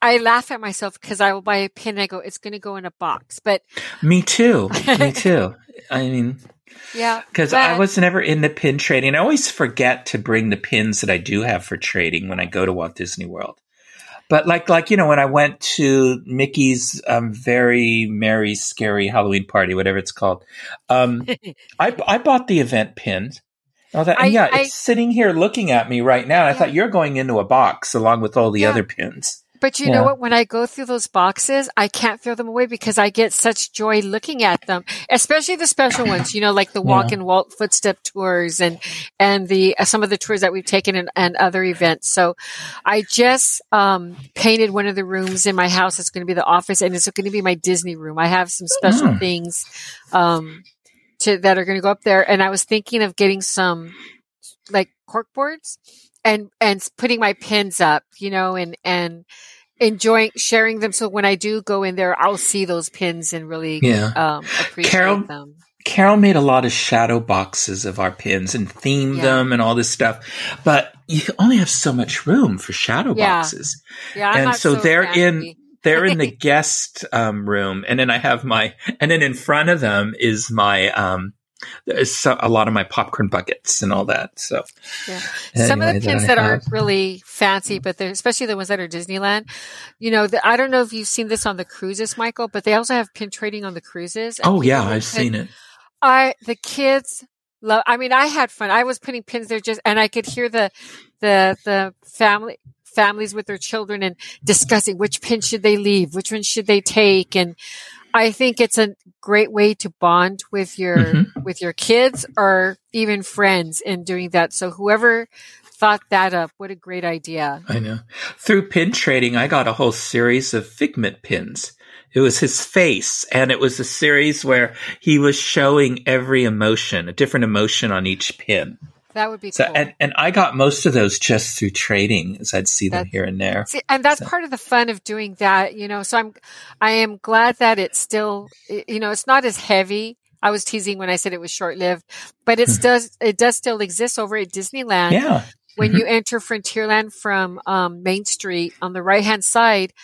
I laugh at myself because I will buy a pin. And I go, it's going to go in a box. But me too. me too. I mean, yeah. Because I was never in the pin trading. I always forget to bring the pins that I do have for trading when I go to Walt Disney World. But like, like, you know, when I went to Mickey's um, very merry, scary Halloween party, whatever it's called, um, I, I bought the event pins. Oh, that, I, yeah, I, it's sitting here looking at me right now. And I thought you're going into a box along with all the yeah. other pins. But you yeah. know what? When I go through those boxes, I can't throw them away because I get such joy looking at them, especially the special ones, you know, like the walk and Walt footstep tours and, and the, uh, some of the tours that we've taken and, and other events. So I just, um, painted one of the rooms in my house. It's going to be the office and it's going to be my Disney room. I have some special mm. things, um, to, that are going to go up there. And I was thinking of getting some like cork boards and and putting my pins up, you know, and and enjoying sharing them. So when I do go in there, I'll see those pins and really yeah. um, appreciate Carol, them. Carol made a lot of shadow boxes of our pins and themed yeah. them and all this stuff, but you only have so much room for shadow yeah. boxes. Yeah, I'm and so, so they're in they're in the guest um, room, and then I have my and then in front of them is my um, so, a lot of my popcorn buckets and all that. So, yeah. Anyway, some of the pins that, that aren't really fancy, but they're especially the ones that are Disneyland. You know, the, I don't know if you've seen this on the cruises, Michael, but they also have pin trading on the cruises. Oh yeah, I've seen it. I the kids love. I mean, I had fun. I was putting pins there just, and I could hear the the the family families with their children and discussing which pin should they leave, which one should they take, and I think it's a great way to bond with your mm-hmm. with your kids or even friends in doing that. So whoever thought that up, what a great idea. I know. Through pin trading, I got a whole series of figment pins. It was his face, and it was a series where he was showing every emotion, a different emotion on each pin. That would be so, cool. And, and I got most of those just through trading as I'd see them here and there. See, and that's so. part of the fun of doing that, you know. So I'm, I am glad that it's still, you know, it's not as heavy. I was teasing when I said it was short lived, but it does, it does still exist over at Disneyland. Yeah. When mm-hmm. you enter Frontierland from um, Main Street on the right hand side,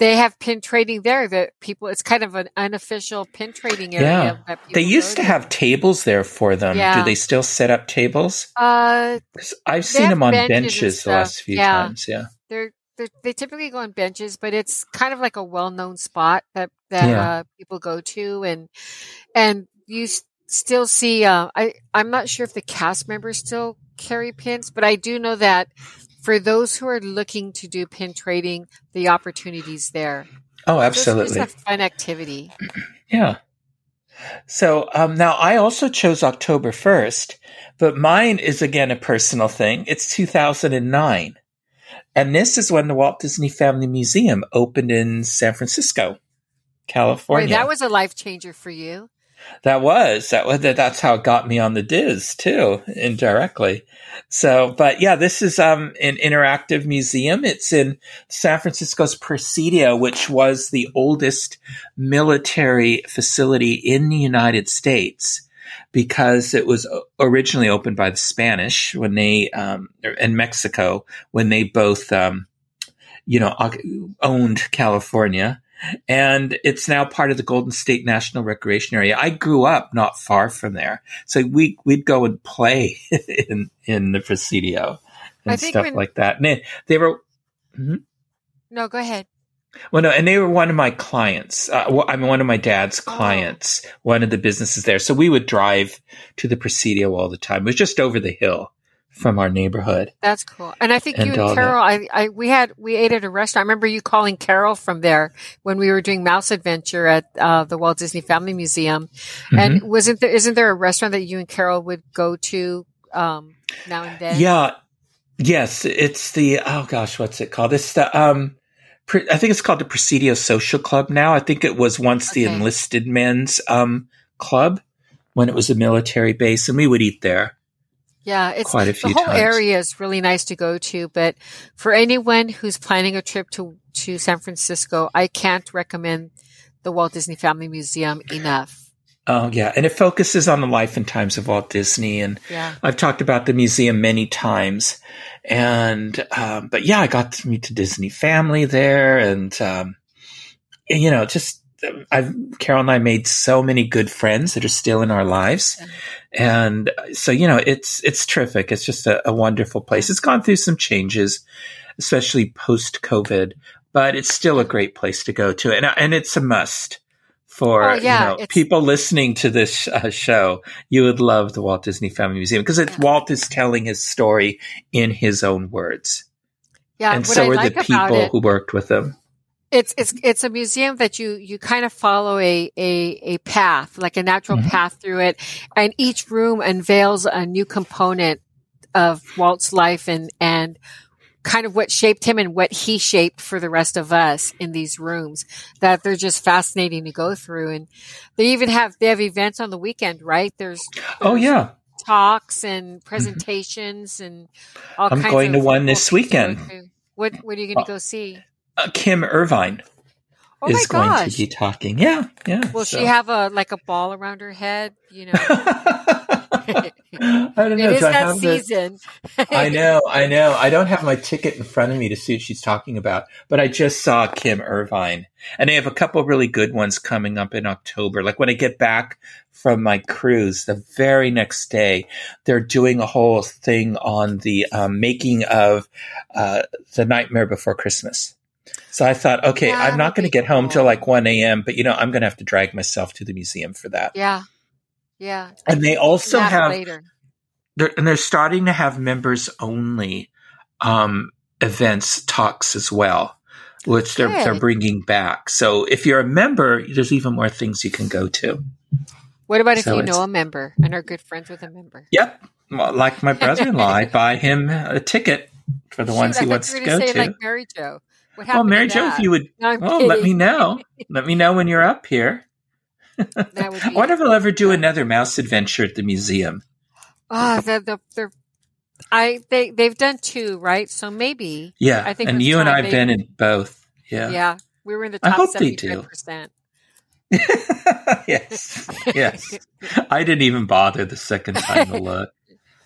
they have pin trading there that people it's kind of an unofficial pin trading area yeah. they used to have tables there for them yeah. do they still set up tables uh i've seen them on benches, benches the last few yeah. times yeah they're, they're, they typically go on benches but it's kind of like a well-known spot that that yeah. uh, people go to and and you still see uh, i i'm not sure if the cast members still carry pins but i do know that for those who are looking to do pin trading, the opportunities there. Oh, absolutely. It's a fun activity. Yeah. So um, now I also chose October 1st, but mine is again a personal thing. It's 2009. And this is when the Walt Disney Family Museum opened in San Francisco, California. Boy, that was a life changer for you. That was that was that's how it got me on the DIS too, indirectly. So, but yeah, this is um an interactive museum. It's in San Francisco's Presidio, which was the oldest military facility in the United States because it was originally opened by the Spanish when they um in Mexico when they both um you know owned California and it's now part of the Golden State National Recreation Area. I grew up not far from there, so we we'd go and play in in the Presidio and stuff when, like that. And they, they were. Mm-hmm. No, go ahead. Well, no, and they were one of my clients. Uh, I'm one of my dad's oh. clients, oh. one of the businesses there. So we would drive to the Presidio all the time. It was just over the hill from our neighborhood. That's cool. And I think and you and Carol, I, I, we had, we ate at a restaurant. I remember you calling Carol from there when we were doing Mouse Adventure at uh, the Walt Disney Family Museum. Mm-hmm. And wasn't there, isn't there a restaurant that you and Carol would go to um, now and then? Yeah. Yes. It's the, oh gosh, what's it called? It's the, um, I think it's called the Presidio Social Club now. I think it was once okay. the enlisted men's um, club when it was a military base, and we would eat there. Yeah, it's quite a few. The whole times. area is really nice to go to, but for anyone who's planning a trip to to San Francisco, I can't recommend the Walt Disney Family Museum enough. Oh yeah, and it focuses on the life and times of Walt Disney, and yeah. I've talked about the museum many times. And um, but yeah, I got to meet the Disney family there, and um, you know, just I've Carol and I made so many good friends that are still in our lives. And so, you know, it's, it's terrific. It's just a, a wonderful place. It's gone through some changes, especially post COVID, but it's still a great place to go to. And, and it's a must for oh, yeah, you know, people listening to this uh, show. You would love the Walt Disney Family Museum because yeah. Walt is telling his story in his own words. Yeah, and so I are like the people it, who worked with him. It's it's it's a museum that you you kind of follow a a, a path, like a natural mm-hmm. path through it, and each room unveils a new component of Walt's life and and kind of what shaped him and what he shaped for the rest of us in these rooms that they're just fascinating to go through and they even have they have events on the weekend right there's, there's oh yeah talks and mm-hmm. presentations mm-hmm. and all i'm going to one this weekend what what are you going to go see uh, Kim Irvine oh is going to be talking. Yeah, yeah. Will so. she have a like a ball around her head? You know. I don't know. It is that season. I know, I know. I don't have my ticket in front of me to see what she's talking about, but I just saw Kim Irvine, and they have a couple really good ones coming up in October. Like when I get back from my cruise, the very next day, they're doing a whole thing on the um, making of uh, the Nightmare Before Christmas. So I thought, okay, yeah, I'm not going to get cool. home till like 1 a.m., but you know, I'm going to have to drag myself to the museum for that. Yeah. Yeah. And they also have, later. They're, and they're starting to have members only um, events, talks as well, which they're, they're bringing back. So if you're a member, there's even more things you can go to. What about if so you know a member and are good friends with a member? Yep. Well, like my brother-in-law, I buy him a ticket for the Shoot, ones he wants to go to. Like Mary Jo. What happened? Well, Mary Jo, if you would, no, oh, let me know. let me know when you're up here. that would be I wonder if I'll ever do another mouse adventure at the museum. Oh, the, the, they're, I they they've done two, right? So maybe. Yeah, I think. And you and I've they, been in both. Yeah. Yeah, we were in the top. I hope they do. Percent. yes, yes. I didn't even bother the second time to look.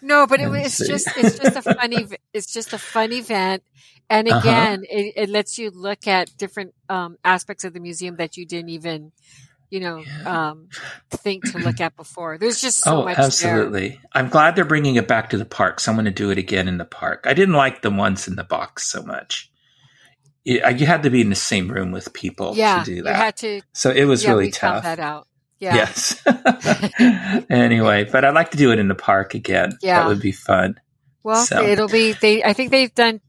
No, but it, it's see. just it's just a funny it's just a fun event, and uh-huh. again, uh-huh. it, it, lets you look at different um, aspects of the museum that you didn't even, you know, yeah. um, think to look at before. There's just so oh, much. absolutely! There. I'm glad they're bringing it back to the park. So I'm going to do it again in the park. I didn't like the ones in the box so much. You, you had to be in the same room with people yeah, to do that. You had to. So it was yeah, really tough. that out. Yeah. Yes. anyway, but I'd like to do it in the park again. Yeah. That would be fun. Well, so. it'll be they I think they've done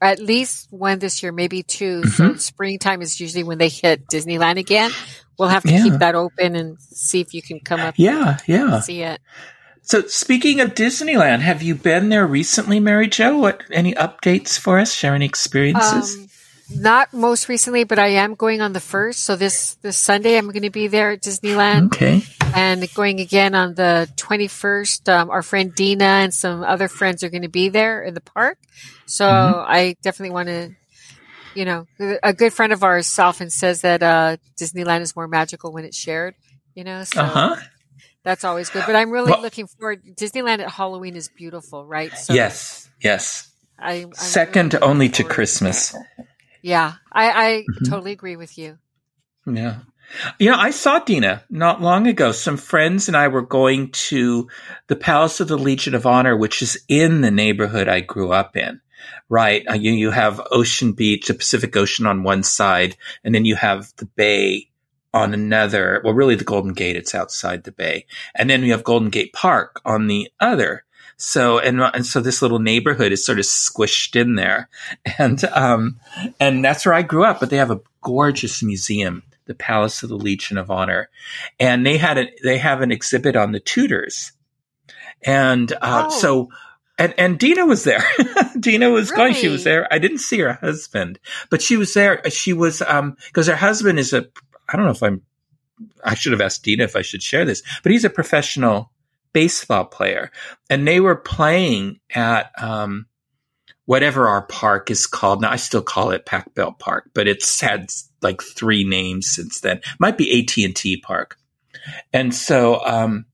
at least one this year, maybe 2 mm-hmm. So springtime is usually when they hit Disneyland again. We'll have to yeah. keep that open and see if you can come up. Yeah, yeah. See it. So speaking of Disneyland, have you been there recently, Mary Jo? What any updates for us? Share any experiences? Um, not most recently, but I am going on the first. So this this Sunday, I'm going to be there at Disneyland. Okay. And going again on the 21st. Um, our friend Dina and some other friends are going to be there in the park. So mm-hmm. I definitely want to, you know, a good friend of ours often says that uh, Disneyland is more magical when it's shared. You know, so uh-huh. that's always good. But I'm really well, looking forward. Disneyland at Halloween is beautiful, right? So yes, yes. I, Second really only to Christmas. Yeah, I, I mm-hmm. totally agree with you. Yeah. You know, I saw Dina not long ago. Some friends and I were going to the Palace of the Legion of Honor, which is in the neighborhood I grew up in. Right. Uh, you, you have Ocean Beach, the Pacific Ocean on one side, and then you have the bay on another. Well, really the Golden Gate, it's outside the bay. And then we have Golden Gate Park on the other. So and and so this little neighborhood is sort of squished in there, and um, and that's where I grew up. But they have a gorgeous museum, the Palace of the Legion of Honor, and they had a they have an exhibit on the Tudors, and uh, oh. so. And, and Dina was there. Dina was really? going. She was there. I didn't see her husband, but she was there. She was, um, cause her husband is a, I don't know if I'm, I should have asked Dina if I should share this, but he's a professional baseball player, and they were playing at um, whatever our park is called. Now I still call it Pac Bell Park, but it's had like three names since then. Might be AT and T Park, and so um,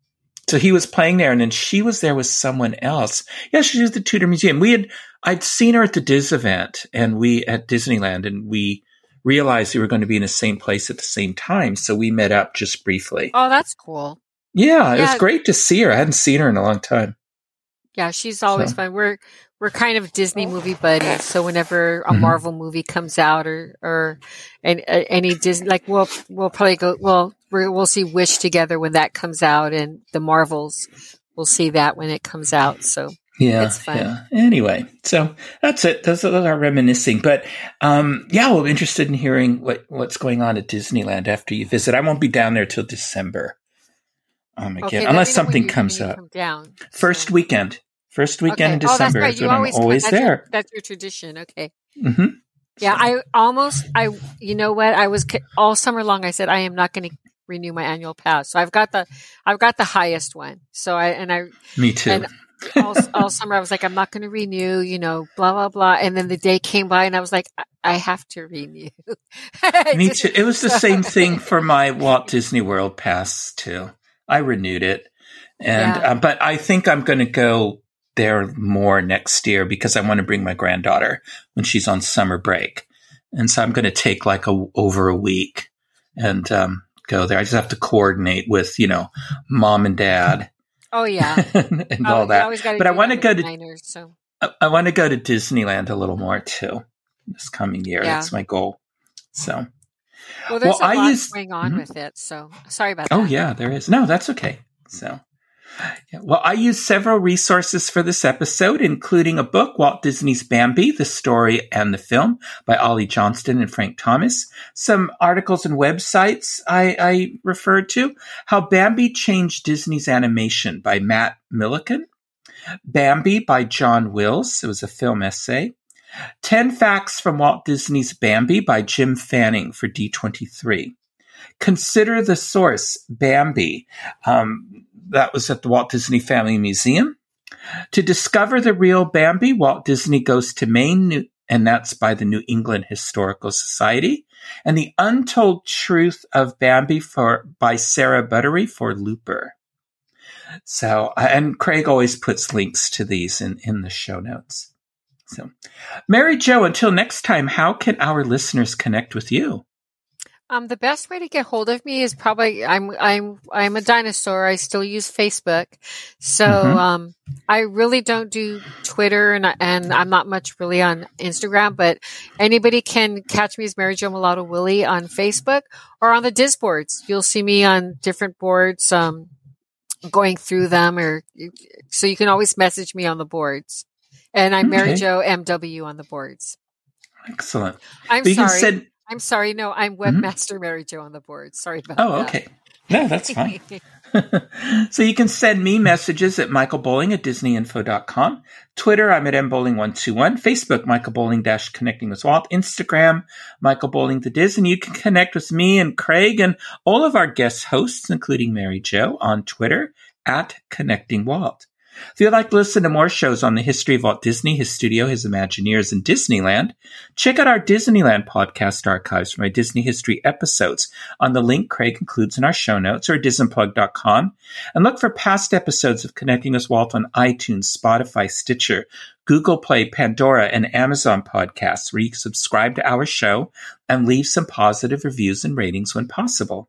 so he was playing there, and then she was there with someone else. Yeah, she was at the Tudor Museum. We had I'd seen her at the DIS event, and we at Disneyland, and we realized we were going to be in the same place at the same time, so we met up just briefly. Oh, that's cool. Yeah, it yeah. was great to see her. I hadn't seen her in a long time. Yeah, she's always so. fun. We're we're kind of Disney movie buddies. So whenever a mm-hmm. Marvel movie comes out or or any, any Disney, like we'll we'll probably go. Well, we'll see Wish together when that comes out, and the Marvels. We'll see that when it comes out. So yeah, it's fun. Yeah. Anyway, so that's it. Those, those are reminiscing, but um, yeah, we're interested in hearing what what's going on at Disneyland after you visit. I won't be down there till December um, again, okay, unless something comes up. Down, First so. weekend, first weekend okay. in December oh, right. when I'm always that's there. Your, that's your tradition. Okay. Mm-hmm. Yeah, I almost, I, you know what? I was all summer long. I said I am not going to renew my annual pass. So I've got the, I've got the highest one. So I and I, me too. All, all summer I was like, I'm not going to renew. You know, blah blah blah. And then the day came by, and I was like, I, I have to renew. me too. It was the same thing for my Walt Disney World pass too. I renewed it, and yeah. uh, but I think I'm going to go there more next year because I want to bring my granddaughter when she's on summer break, and so I'm going to take like a over a week and um, go there. I just have to coordinate with you know mom and dad. Oh yeah, and, and all that. But I want to go to so. I, I want to go to Disneyland a little more too this coming year. Yeah. That's my goal. So well, there's well, a lot use, going on mm-hmm. with it. So sorry about oh, that. Oh yeah, there is. No, that's okay. So. Well, I used several resources for this episode, including a book, Walt Disney's Bambi, the story and the film by Ollie Johnston and Frank Thomas. Some articles and websites I, I referred to. How Bambi Changed Disney's Animation by Matt Millikan. Bambi by John Wills. It was a film essay. 10 Facts from Walt Disney's Bambi by Jim Fanning for D23. Consider the Source, Bambi. Um, that was at the Walt Disney Family Museum. To discover the real Bambi, Walt Disney goes to Maine, and that's by the New England Historical Society. And The Untold Truth of Bambi for by Sarah Buttery for Looper. So, uh, and Craig always puts links to these in, in the show notes. So, Mary Jo, until next time, how can our listeners connect with you? Um, the best way to get hold of me is probably I'm I'm I'm a dinosaur. I still use Facebook, so mm-hmm. um, I really don't do Twitter, and and I'm not much really on Instagram. But anybody can catch me as Mary Jo Mulatto Willie on Facebook or on the DIS boards. You'll see me on different boards, um, going through them, or so you can always message me on the boards. And I'm okay. Mary Jo MW on the boards. Excellent. I'm but sorry. Send- I'm sorry. No, I'm mm-hmm. webmaster mm-hmm. Mary Jo on the board. Sorry about oh, that. Oh, okay. No, that's fine. so you can send me messages at Michael Bowling at DisneyInfo.com. Twitter, I'm at mbowling121. Facebook, Michael Bowling dash connecting with Walt. Instagram, Michael Bowling the DIS. And you can connect with me and Craig and all of our guest hosts, including Mary Jo, on Twitter at Connecting Walt. If you'd like to listen to more shows on the history of Walt Disney, his studio, his Imagineers, and Disneyland, check out our Disneyland podcast archives for my Disney history episodes on the link Craig includes in our show notes or disneyplug.com. And look for past episodes of Connecting with Walt on iTunes, Spotify, Stitcher, Google Play, Pandora, and Amazon podcasts where you can subscribe to our show and leave some positive reviews and ratings when possible.